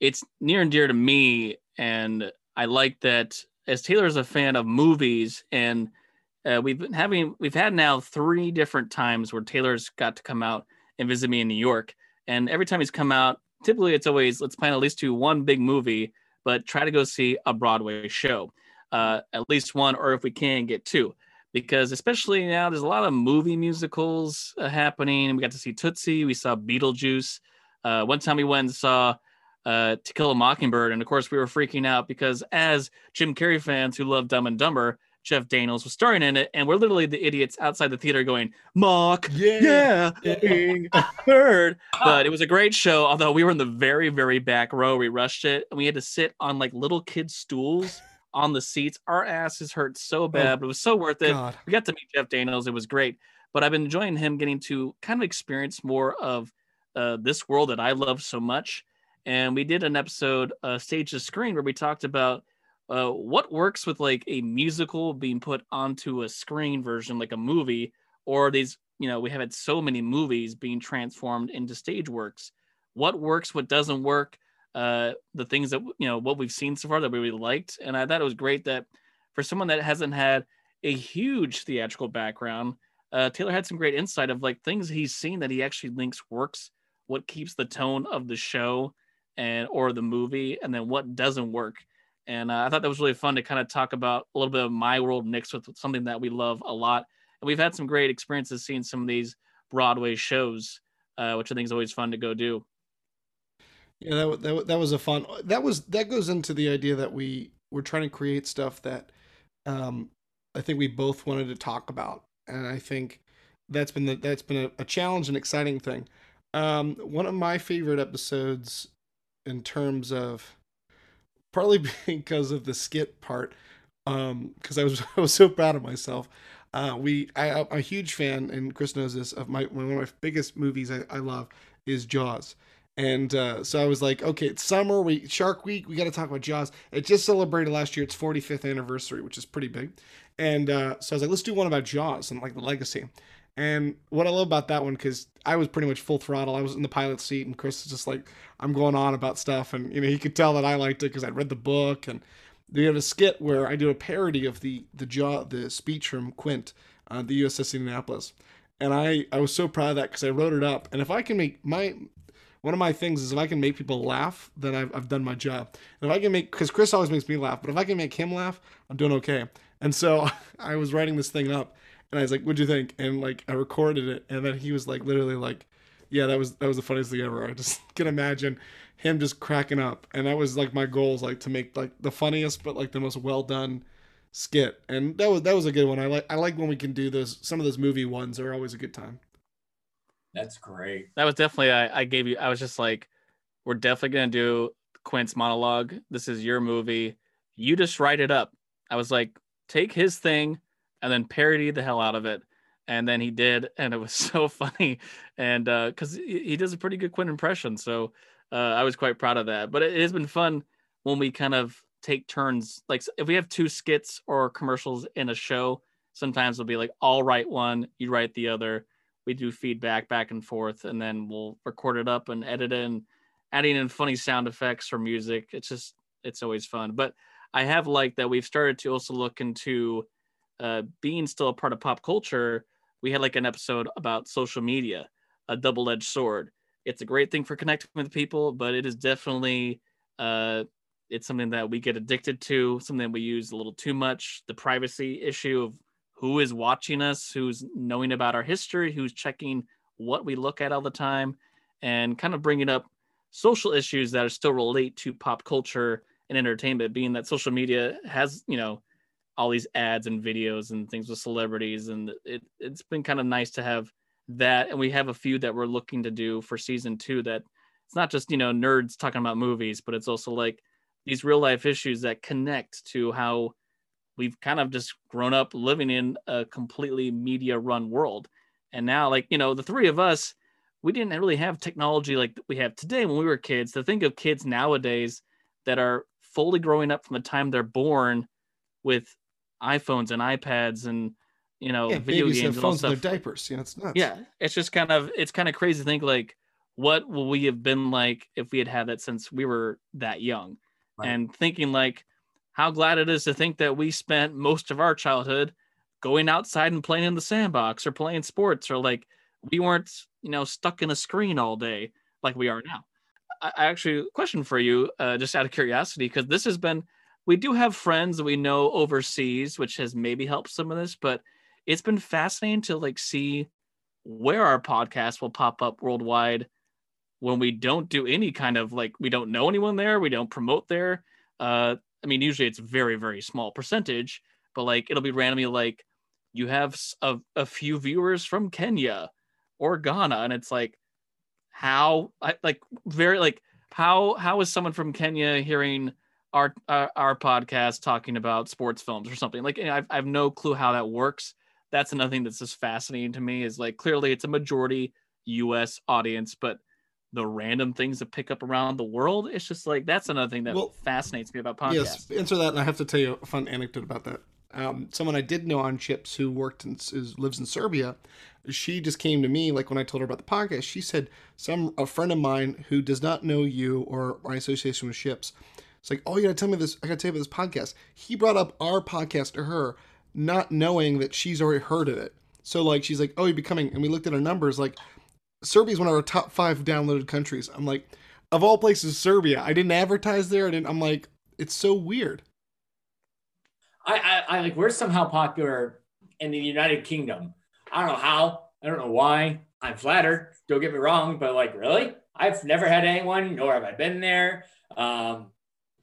it's near and dear to me, and I like that as Taylor is a fan of movies and uh, we've been having we've had now three different times where Taylor's got to come out and visit me in New York. And every time he's come out, typically it's always let's plan at least to one big movie, but try to go see a Broadway show, uh, at least one, or if we can get two, because especially now there's a lot of movie musicals uh, happening. We got to see Tootsie, we saw Beetlejuice. Uh, one time we went and saw uh, To Kill a Mockingbird. And of course, we were freaking out because as Jim Carrey fans who love Dumb and Dumber, Jeff Daniels was starring in it, and we're literally the idiots outside the theater going, "Mock, yeah, yeah, bird." But it was a great show. Although we were in the very, very back row, we rushed it, and we had to sit on like little kid stools on the seats. Our asses hurt so oh, bad, oh, but it was so worth it. God. We got to meet Jeff Daniels; it was great. But I've been enjoying him getting to kind of experience more of uh, this world that I love so much and we did an episode, uh, Stage to Screen, where we talked about uh, what works with like a musical being put onto a screen version, like a movie, or these, you know, we have had so many movies being transformed into stage works. What works, what doesn't work, uh, the things that, you know, what we've seen so far that we really liked. And I thought it was great that for someone that hasn't had a huge theatrical background, uh, Taylor had some great insight of like things he's seen that he actually links works, what keeps the tone of the show and or the movie, and then what doesn't work. And uh, I thought that was really fun to kind of talk about a little bit of my world mixed with something that we love a lot. And we've had some great experiences seeing some of these Broadway shows, uh, which I think is always fun to go do. Yeah, that, that that was a fun. That was that goes into the idea that we we're trying to create stuff that um, I think we both wanted to talk about, and I think that's been the, that's been a, a challenge and exciting thing. Um, one of my favorite episodes, in terms of, partly because of the skit part, um, because I was I was so proud of myself. Uh, we I, I'm a huge fan, and Chris knows this. Of my one of my biggest movies I, I love is Jaws. And uh, so I was like, okay, it's summer, we Shark Week, we got to talk about Jaws. It just celebrated last year its 45th anniversary, which is pretty big. And uh, so I was like, let's do one about Jaws and like the legacy. And what I love about that one, because I was pretty much full throttle. I was in the pilot seat, and Chris is just like, I'm going on about stuff, and you know he could tell that I liked it because I'd read the book. And we have a skit where I do a parody of the the jaw the speech from Quint, uh, the USS Indianapolis, and I I was so proud of that because I wrote it up. And if I can make my one of my things is if I can make people laugh, then I've, I've done my job. And if I can make, because Chris always makes me laugh, but if I can make him laugh, I'm doing okay. And so I was writing this thing up, and I was like, "What'd you think?" And like I recorded it, and then he was like, literally like, "Yeah, that was that was the funniest thing ever." I just can imagine him just cracking up, and that was like my goals, like to make like the funniest, but like the most well done skit, and that was that was a good one. I like I like when we can do those. Some of those movie ones are always a good time. That's great. That was definitely I, I gave you. I was just like, we're definitely gonna do Quint's monologue. This is your movie. You just write it up. I was like, take his thing and then parody the hell out of it. And then he did, and it was so funny. And because uh, he, he does a pretty good Quint impression, so uh, I was quite proud of that. But it, it has been fun when we kind of take turns. Like if we have two skits or commercials in a show, sometimes it'll be like, I'll write one, you write the other we do feedback back and forth and then we'll record it up and edit it and adding in funny sound effects or music. It's just it's always fun. But i have liked that we've started to also look into uh, being still a part of pop culture. We had like an episode about social media a double-edged sword. It's a great thing for connecting with people but it is definitely uh, it's something that we get addicted to something we use a little too much the privacy issue of who is watching us, who's knowing about our history, who's checking what we look at all the time, and kind of bringing up social issues that are still relate to pop culture and entertainment, being that social media has, you know, all these ads and videos and things with celebrities. And it, it's been kind of nice to have that. And we have a few that we're looking to do for season two that it's not just, you know, nerds talking about movies, but it's also like these real life issues that connect to how we've kind of just grown up living in a completely media run world. And now, like, you know, the three of us, we didn't really have technology like we have today when we were kids. To think of kids nowadays that are fully growing up from the time they're born with iPhones and iPads and you know yeah, video games and all phones in stuff. their diapers. Know, it's nuts. Yeah, it's just kind of it's kind of crazy to think like what will we have been like if we had had that since we were that young, Right. and thinking like how glad it is to think that we spent most of our childhood going outside and playing in the sandbox or playing sports or like we weren't you know stuck in a screen all day like we are now. I, actually question for you uh, just out of curiosity because this has been we do have friends that we know overseas which has maybe helped some of this but it's been fascinating to like see where our podcast will pop up worldwide when we don't do any kind of like we don't know anyone there we don't promote there. Uh i mean usually it's very very small percentage but like it'll be randomly like you have a, a few viewers from kenya or ghana and it's like how I, like very like how how is someone from kenya hearing our our, our podcast talking about sports films or something? Like I've, I have no clue how that works. That's another thing that's just fascinating to me is like clearly it's a majority us audience but the random things that pick up around the world it's just like that's another thing that Well, fascinates me about podcasts Yes, answer that, and I have to tell you a fun anecdote about that. Um, someone I did know on Chips who worked and is, lives in Serbia, she just came to me like when I told her about the podcast. She said some a friend of mine who does not know you or my association with Chips. It's like, oh, you gotta tell me this. I gotta tell you about this podcast. He brought up our podcast to her, not knowing that she's already heard of it. So like, she's like, oh, you're becoming, and we looked at our numbers. Like, Serbia is one of our top five downloaded countries. I'm like, of all places, Serbia. I didn't advertise there. I didn't. I'm like, it's so weird. I, I, I like we're somehow popular in the United Kingdom. I don't know how. I don't know why. I'm flattered. Don't get me wrong, but like really, I've never had anyone, nor have I been there. Um,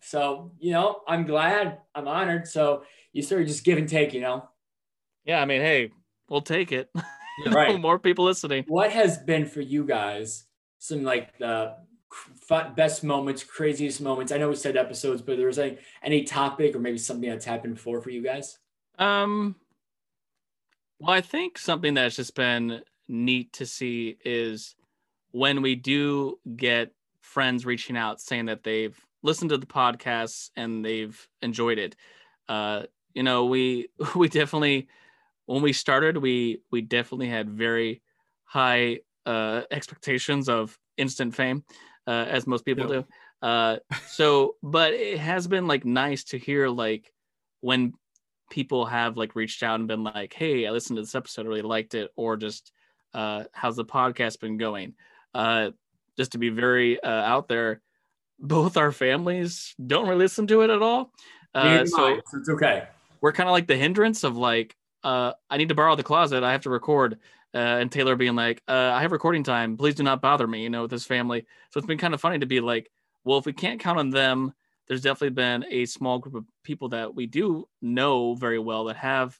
so you know, I'm glad. I'm honored. So you sort of just give and take, you know. Yeah, I mean, hey, we'll take it. You know, Right. More people listening. What has been for you guys some like the best moments, craziest moments? I know we said episodes, but there was any any topic or maybe something that's happened before for you guys? Um, well, I think something that's just been neat to see is when we do get friends reaching out saying that they've listened to the podcasts and they've enjoyed it. Uh, you know, we we definitely when we started, we we definitely had very high uh, expectations of instant fame, uh, as most people do. Uh, so, but it has been like nice to hear like when people have like reached out and been like, "Hey, I listened to this episode, I really liked it," or just, uh, "How's the podcast been going?" Uh, just to be very uh, out there, both our families don't really listen to it at all. Uh, Neither do so I, so it's okay. we're kind of like the hindrance of like, uh, I need to borrow the closet. I have to record. Uh, and Taylor being like, uh, I have recording time. Please do not bother me, you know, with his family. So it's been kind of funny to be like, well, if we can't count on them, there's definitely been a small group of people that we do know very well that have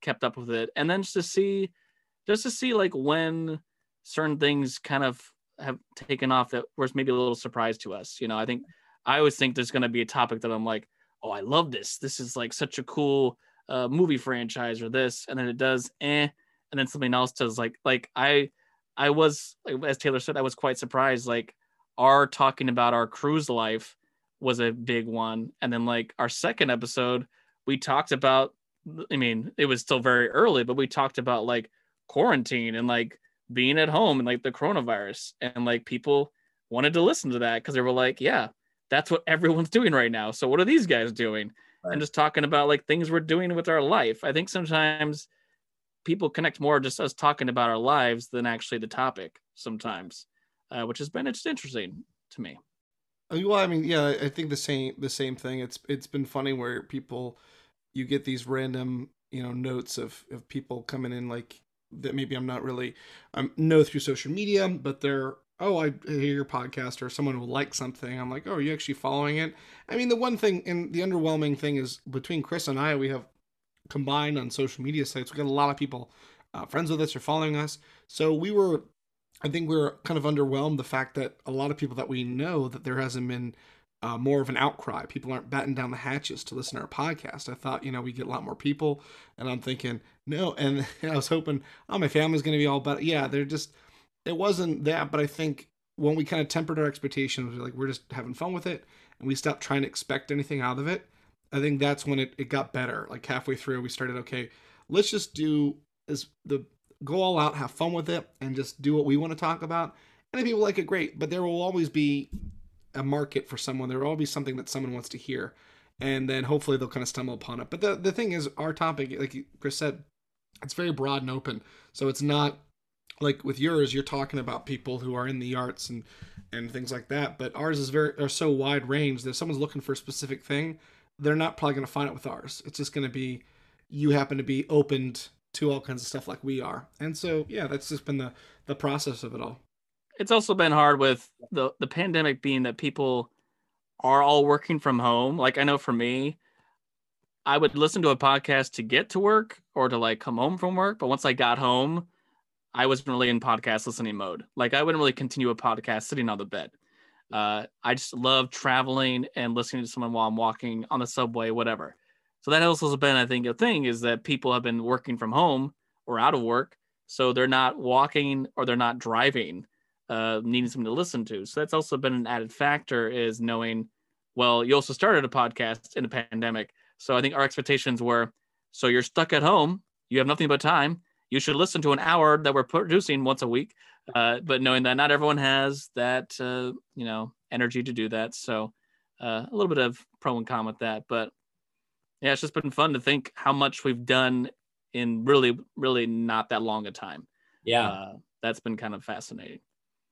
kept up with it. And then just to see, just to see like when certain things kind of have taken off that was maybe a little surprise to us. You know, I think I always think there's going to be a topic that I'm like, oh, I love this. This is like such a cool movie franchise or this, and then it does eh, and then something else does like like I I was as Taylor said, I was quite surprised. Like our talking about our cruise life was a big one, and then like our second episode, we talked about. I mean, it was still very early, but we talked about like quarantine and like being at home and like the coronavirus, and like people wanted to listen to that because they were like, yeah, that's what everyone's doing right now. So what are these guys doing? Right. And just talking about like things we're doing with our life. I think sometimes people connect more just us talking about our lives than actually the topic sometimes, uh, which has been it's interesting to me. Uh, Well, I mean, yeah, I think the same the same thing. It's it's been funny where people you get these random you know notes of of people coming in like that maybe I'm not really um know through social media, but they're oh I hear your podcast or someone will like something. I'm like oh are you actually following it? I mean the one thing and the underwhelming thing is between Chris and I we have combined on social media sites we got a lot of people uh, friends with us or following us. So we were I think we are kind of underwhelmed the fact that a lot of people that we know that there hasn't been uh, more of an outcry. People aren't batting down the hatches to listen to our podcast. I thought, you know, we get a lot more people, and I'm thinking, no. And I was hoping, oh, my family's going to be all better. Yeah, they're just, it wasn't that. But I think when we kind of tempered our expectations, like, we're just having fun with it, and we stopped trying to expect anything out of it. I think that's when it, it got better. Like halfway through, we started, okay, let's just do is the go all out, have fun with it, and just do what we want to talk about. And if people like it, great. But there will always be a market for someone. There will always be something that someone wants to hear, and then hopefully they'll kind of stumble upon it. But the the thing is, our topic, like Chris said, it's very broad and open. So it's not like with yours, you're talking about people who are in the arts and and things like that. But ours is very are so wide range that if someone's looking for a specific thing, they're not probably going to find it with ours. It's just going to be you happen to be opened to all kinds of stuff like we are. And so yeah, that's just been the the process of it all. It's also been hard with the the pandemic being that people are all working from home. Like I know for me, I would listen to a podcast to get to work or to like come home from work, but once I got home, I wasn't really in podcast listening mode. Like I wouldn't really continue a podcast sitting on the bed. Uh, I just love traveling and listening to someone while I'm walking on the subway, whatever. So that also has been, I think, a thing is that people have been working from home or out of work, so they're not walking or they're not driving, uh, needing something to listen to. So that's also been an added factor is knowing, well, you also started a podcast in a pandemic, so I think our expectations were, so you're stuck at home, you have nothing but time, you should listen to an hour that we're producing once a week. Uh, but knowing that not everyone has that, uh, you know, energy to do that, so uh, a little bit of pro and con with that, but yeah, it's just been fun to think how much we've done in really, really not that long a time. Yeah. Uh, that's been kind of fascinating.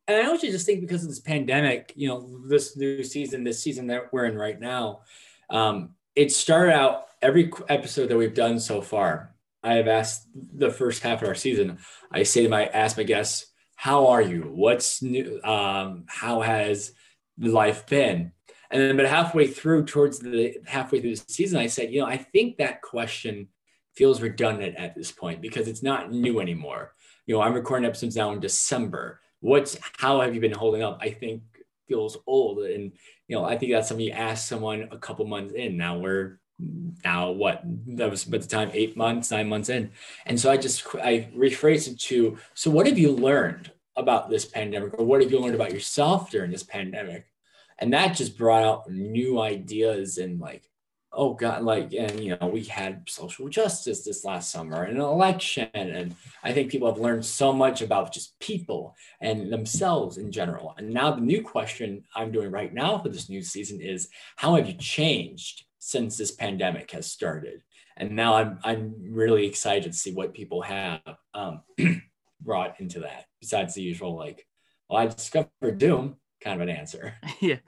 And I also just think because of this pandemic, you know, this new season, this season that we're in right now, um, it started out every episode that we've done so far. I have asked the first half of our season. I say to my ask my guests, "How are you? What's new? Um, how has life been?" And then, but halfway through, towards the halfway through the season, I said, "You know, I think that question feels redundant at this point because it's not new anymore. You know, I'm recording episodes now in December. What's how have you been holding up? I think feels old, and you know, I think that's something you ask someone a couple months in. Now we're now what that was at the time eight months nine months in. And so i just i rephrased it to so what have you learned about this pandemic? Or what have you learned about yourself during this pandemic? And that just brought out new ideas and like oh god like and you know we had social justice this last summer and an election. And i think people have learned so much about just people and themselves in general. And now the new question i'm doing right now for this new season is how have you changed since this pandemic has started. And now i'm i'm really excited to see what people have um, brought into that besides the usual like well i discovered doom kind of an answer. Yeah.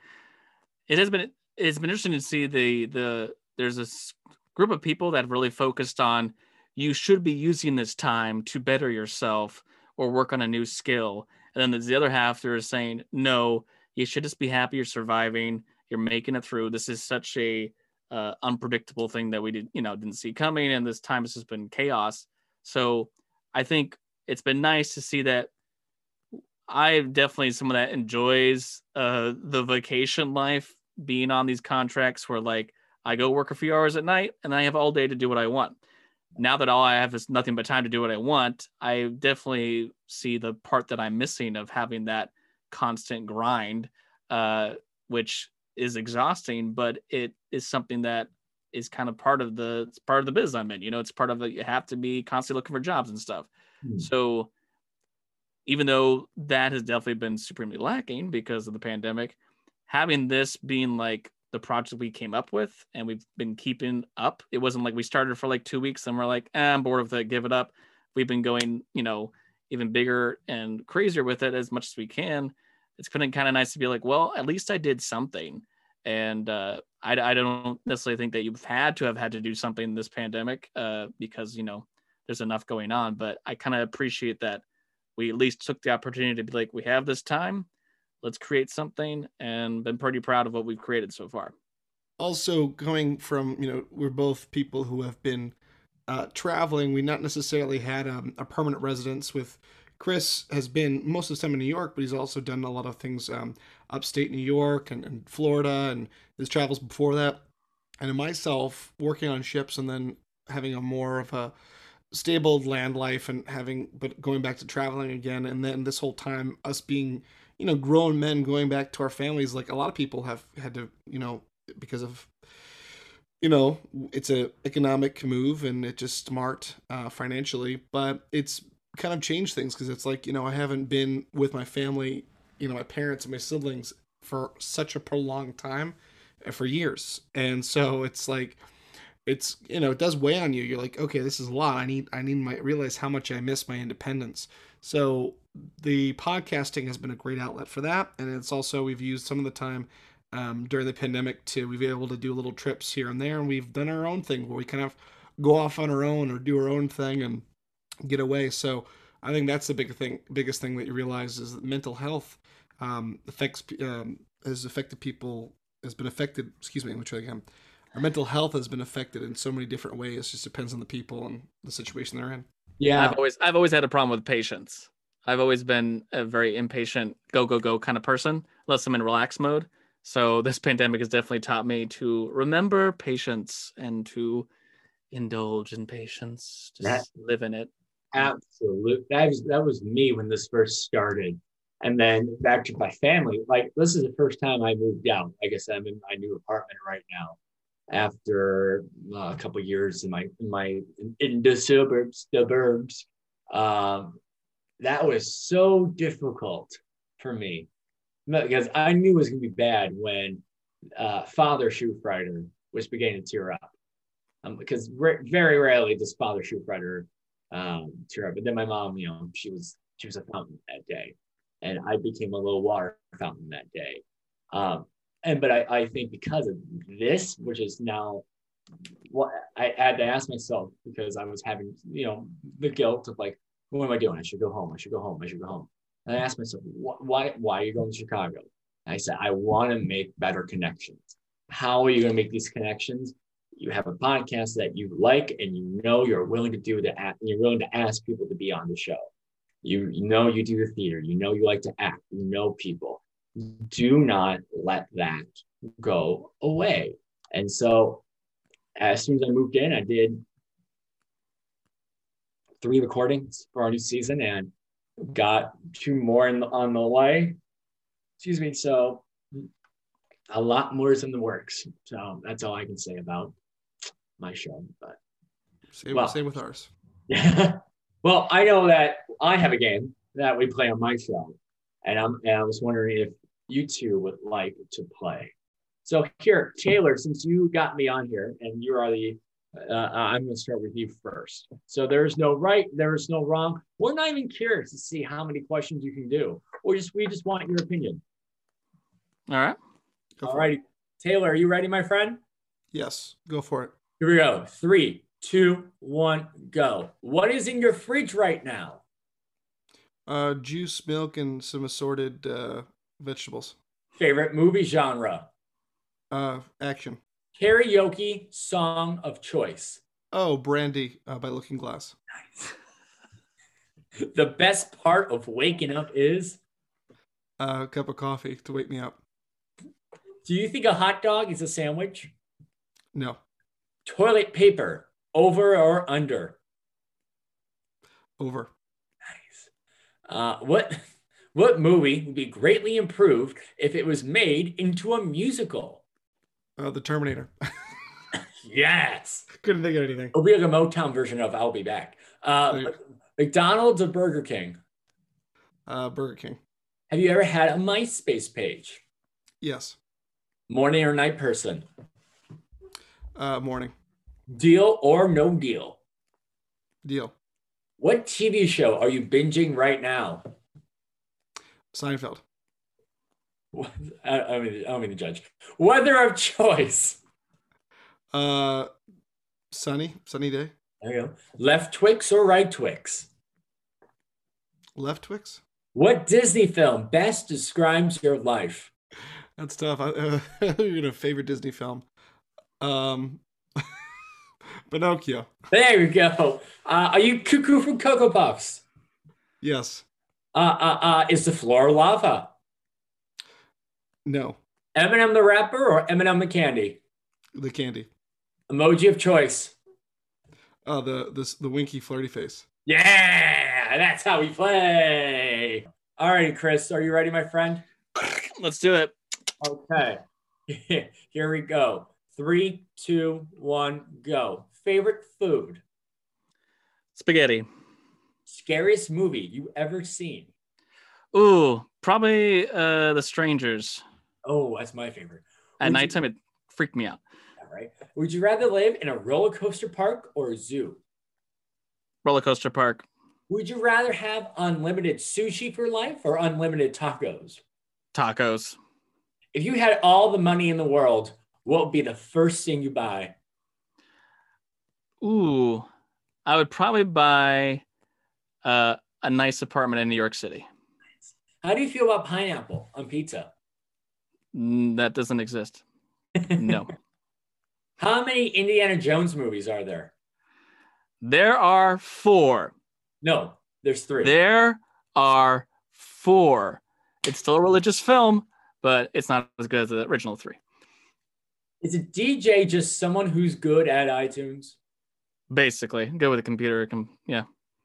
It has been it's been interesting to see the the there's this group of people that really focused on you should be using this time to better yourself or work on a new skill. And then there's the other half that are saying no you should just be happy you're surviving. You're making it through. This is such a uh, unpredictable thing that we did you know didn't see coming and this time has just been chaos so i think it's been nice to see that I definitely someone that enjoys uh, the vacation life, being on these contracts where like I go work a few hours at night and I have all day to do what I want. Now that all I have is nothing but time to do what I want, I definitely see the part that I'm missing of having that constant grind, uh, which is exhausting, but it is something that is kind of part of the it's part of the biz I'm in. You know, it's part of the you have to be constantly looking for jobs and stuff. Mm. So even though that has definitely been supremely lacking because of the pandemic, having this being like the project we came up with and we've been keeping up. It wasn't like we started for like two weeks and we're like, eh, I'm bored with it, give it up. We've been going, you know, even bigger and crazier with it as much as we can. It's been kind of nice to be like, well, at least I did something. And uh, I, I don't necessarily think that you've had to have had to do something in this pandemic uh, because, you know, there's enough going on. But I kind of appreciate that we at least took the opportunity to be like, we have this time, let's create something, and been pretty proud of what we've created so far. Also, going from you know, we're both people who have been uh, traveling. We not necessarily had um, a permanent residence with. Chris has been most of the time in New York, but he's also done a lot of things um, upstate New York and, and Florida, and his travels before that. And myself working on ships and then having a more of a stable land life and having but going back to traveling again and then this whole time us being you know grown men going back to our families like a lot of people have had to you know because of you know it's a economic move and it's just smart uh, financially but it's kind of changed things because it's like you know i haven't been with my family you know my parents and my siblings for such a prolonged time uh, for years. And so it's like it's you know it does weigh on you. You're like okay this is a lot. I need i need my realize how much i miss my independence. So the podcasting has been a great outlet for that. And it's also we've used some of the time um, during the pandemic to we've been able to do little trips here and there. And we've done our own thing where we kind of go off on our own or do our own thing and get away so i think that's the big thing biggest thing that you realize is that mental health um, affects um, has affected people has been affected excuse me let me try again our mental health has been affected in so many different ways. It just depends on the people and the situation they're in. Yeah, I've always I've always had a problem with patience. I've always been a very impatient, go go go kind of person, unless I'm in relax mode. So this pandemic has definitely taught me to remember patience and to indulge in patience, just that, live in it. Absolutely, that was that was me when this first started, and then back to my family. Like this is the first time I moved out. I guess I'm in my new apartment right now, after uh, a couple years in my in my in the suburbs suburbs um, that was so difficult for me because I knew it was going to be bad when uh, Father Schufreider was beginning to tear up. Um, because re- very rarely does Father Schufreider um, tear up. But then my mom, you know, she was she was a fountain that day, and I became a little water fountain that day. Um, and but I, I think because of this, which is now what I had to ask myself because I was having, you know, the guilt of like, what am I doing? I should go home. I should go home. I should go home. And I asked myself, why, why are you going to Chicago? And I said, I want to make better connections. How are you going to make these connections? You have a podcast that you like and you know you're willing to do the act and you're willing to ask people to be on the show. You, you know you do the theater, you know you like to act, you know people. Do not let that go away. And so as soon as I moved in, I did three recordings for our new season and got two more in the, on the way. Excuse me. So a lot more is in the works. So that's all I can say about my show. But same, well, same with ours. Yeah. well, I know that I have a game that we play on my show, and I'm and I was wondering if you two would like to play. So here, Taylor, since you got me on here and you are the uh, I'm going to start with you first. So there's no right, there's no wrong. We're not even curious to see how many questions you can do. We just we just want your opinion. All right. All right. Taylor, are you ready, my friend? Yes, go for it. Here we go. Three, two, one, go. What is in your fridge right now? Uh, juice, milk, and some assorted uh, vegetables. Favorite movie genre? Uh, action. Karaoke song of choice. Oh, Brandy uh, by Looking Glass. Nice. the best part of waking up is uh, a cup of coffee to wake me up. Do you think a hot dog is a sandwich? No. Toilet paper, over or under? Over. Nice. Uh, what what movie would be greatly improved if it was made into a musical? Uh, the Terminator. yes. Couldn't think of anything. It'll be like a Motown version of I'll Be Back. Uh, McDonald's or Burger King? Uh, Burger King. Have you ever had a MySpace page? Yes. Morning or night person? Uh, morning. Deal or no deal? Deal. What TV show are you binging right now? Seinfeld. I, I mean, I don't mean to judge. Weather of choice. Uh, sunny, sunny day. There you go. Left Twix or right Twix? Left Twix. What Disney film best describes your life? That's tough. I, uh, you're gonna favorite Disney film. Um, Pinocchio. There we go. Uh, are you cuckoo from Cocoa Puffs? Yes. Uh, uh, uh, is the floor lava? No. Eminem the rapper or Eminem the candy? The candy. Emoji of choice. Oh, the the the winky flirty face. Yeah, that's how we play. All right, Chris, are you ready, my friend? Let's do it. Okay. Here we go. Three, two, one, go. Favorite food? Spaghetti. Scariest movie you ever seen? Ooh, probably uh The Strangers. Oh, that's my favorite. At Would nighttime, you... it freaked me out. All right. Would you rather live in a roller coaster park or a zoo? Roller coaster park. Would you rather have unlimited sushi for life or unlimited tacos? Tacos. If you had all the money in the world, what would be the first thing you buy? Ooh, I would probably buy uh, a nice apartment in New York City. How do you feel about pineapple on pizza? Mm, that doesn't exist. No. How many Indiana Jones movies are there? There are four. No, there's three. There are four. It's still a religious film, but it's not as good as the original three. Is a DJ just someone who's good at iTunes? Basically, good with a computer. Can, yeah.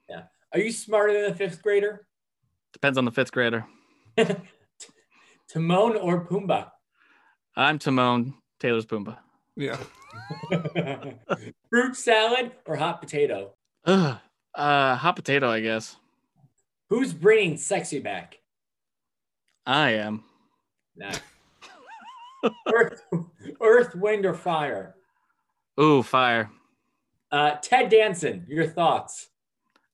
Yeah. Are you smarter than a fifth grader? Depends on the fifth grader. Timon or Pumbaa? I'm Timon. Taylor's Pumbaa. Yeah. Fruit salad or hot potato? Ugh. Uh, hot potato, I guess. Who's bringing sexy back? I am. Nah. Earth, Earth, wind, or fire? Ooh, fire. Uh, Ted Danson, your thoughts?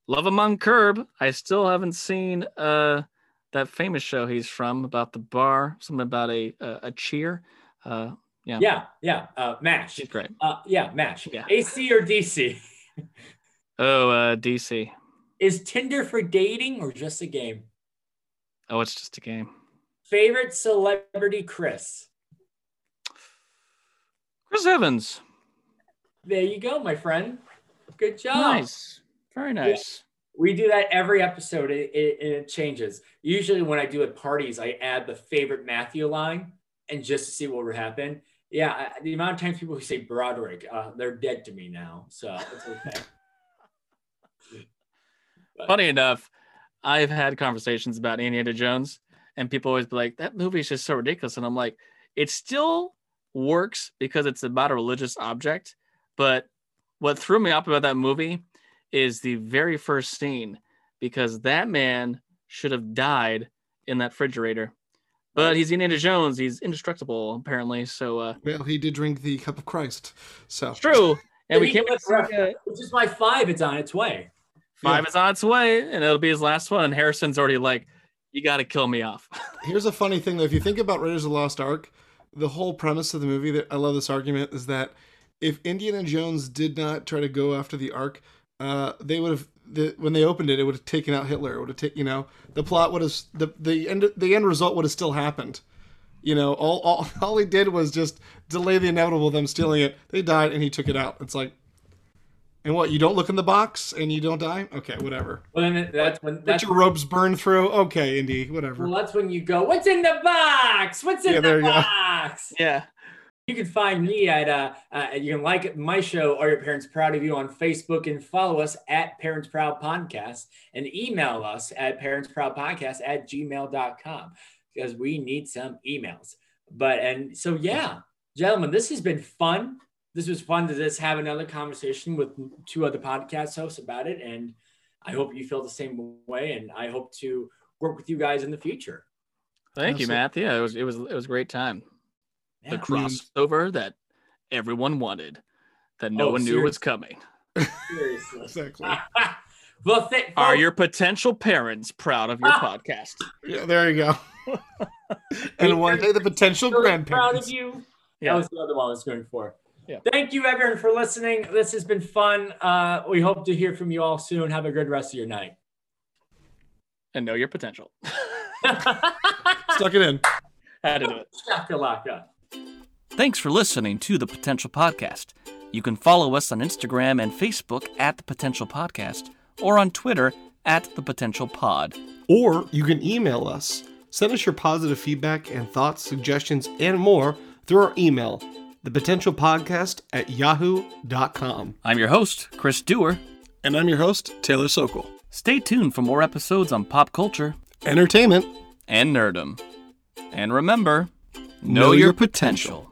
Love Among Curb. I still haven't seen uh that famous show he's from about the bar, something about a a, a cheer. Uh, yeah, yeah, yeah. Uh, Mash. He's great. Uh, yeah, Mash. Yeah. AC or DC? oh, uh, DC. Is Tinder for dating or just a game? Oh, it's just a game. Favorite celebrity, Chris? Chris Evans. There you go, my friend. Good job. Nice. Very nice. We do that every episode. It, it, it changes. Usually, when I do at parties, I add the favorite Matthew line, and just to see what would happen. Yeah, I- the amount of times people who say Broderick, uh, they're dead to me now, so it's okay. Funny enough, I've had conversations about Indiana Jones, and people always be like, "That movie is just so ridiculous," and I'm like, it's still works because it's about a religious object. But what threw me off about that movie is the very first scene, because that man should have died in that refrigerator. But he's Indiana Jones; he's indestructible, apparently. So uh, Well, he did drink the cup of Christ. So it's true. And we He can't wait to gets see, uh, Which is my five. It's on its way. five is on its way, and it'll be his last one. And Harrison's already like, "You got to kill me off." Here's a funny thing though. If you think about Raiders of the Lost Ark, the whole premise of the movie that I love this argument is that if Indiana Jones did not try to go after the Ark, uh, they would have the, when they opened it, it would have taken out Hitler. It would have taken you know the plot would have the the end the end result would have still happened. You know, all, all all he did was just delay the inevitable. Them stealing it, they died, and he took it out. It's like, and what? You don't look in the box and you don't die? Okay, whatever. Well, then that's when Let that's your robes burn through. Okay, Indy, whatever. well, that's when you go. What's in the box? What's in Yeah, there the you go. box? yeah. You can find me at uh, uh you can like my show Are Your Parents Proud of You on Facebook and follow us at Parents Proud Podcast and email us at parentsproudpodcast at gmail.com because we need some emails. But and so yeah, gentlemen, this has been fun. This was fun to just have another conversation with two other podcast hosts about it. And I hope you feel the same way. And I hope to work with you guys in the future. Thank you, Absolutely. Matt. Yeah, it was it was it was a great time. The Yeah. crossover that everyone wanted, that no Oh, one knew was coming. Seriously. Exactly. well, th- Are folks- your potential parents proud of your podcast? Yeah, there you go. and one day the potential really grandparents. proud of you. Yeah. That was the other one I was going for. Yeah. Thank you, everyone, for listening. This has been fun. Uh, we hope to hear from you all soon. Have a good rest of your night. And know your potential. Stuck it in. Had to do it. Shakalaka. Thanks for listening to the Potential Podcast. You can follow us on Instagram and Facebook at the Potential Podcast or on Twitter at the Potential Pod. Or you can email us. Send us your positive feedback and thoughts, suggestions, and more through our email, thepotentialpodcast at yahoo.com. I'm your host, Chris Dewar. And I'm your host, Taylor Sokol. Stay tuned for more episodes on pop culture Entertainment. and nerdom. And remember, Know know, your your potential.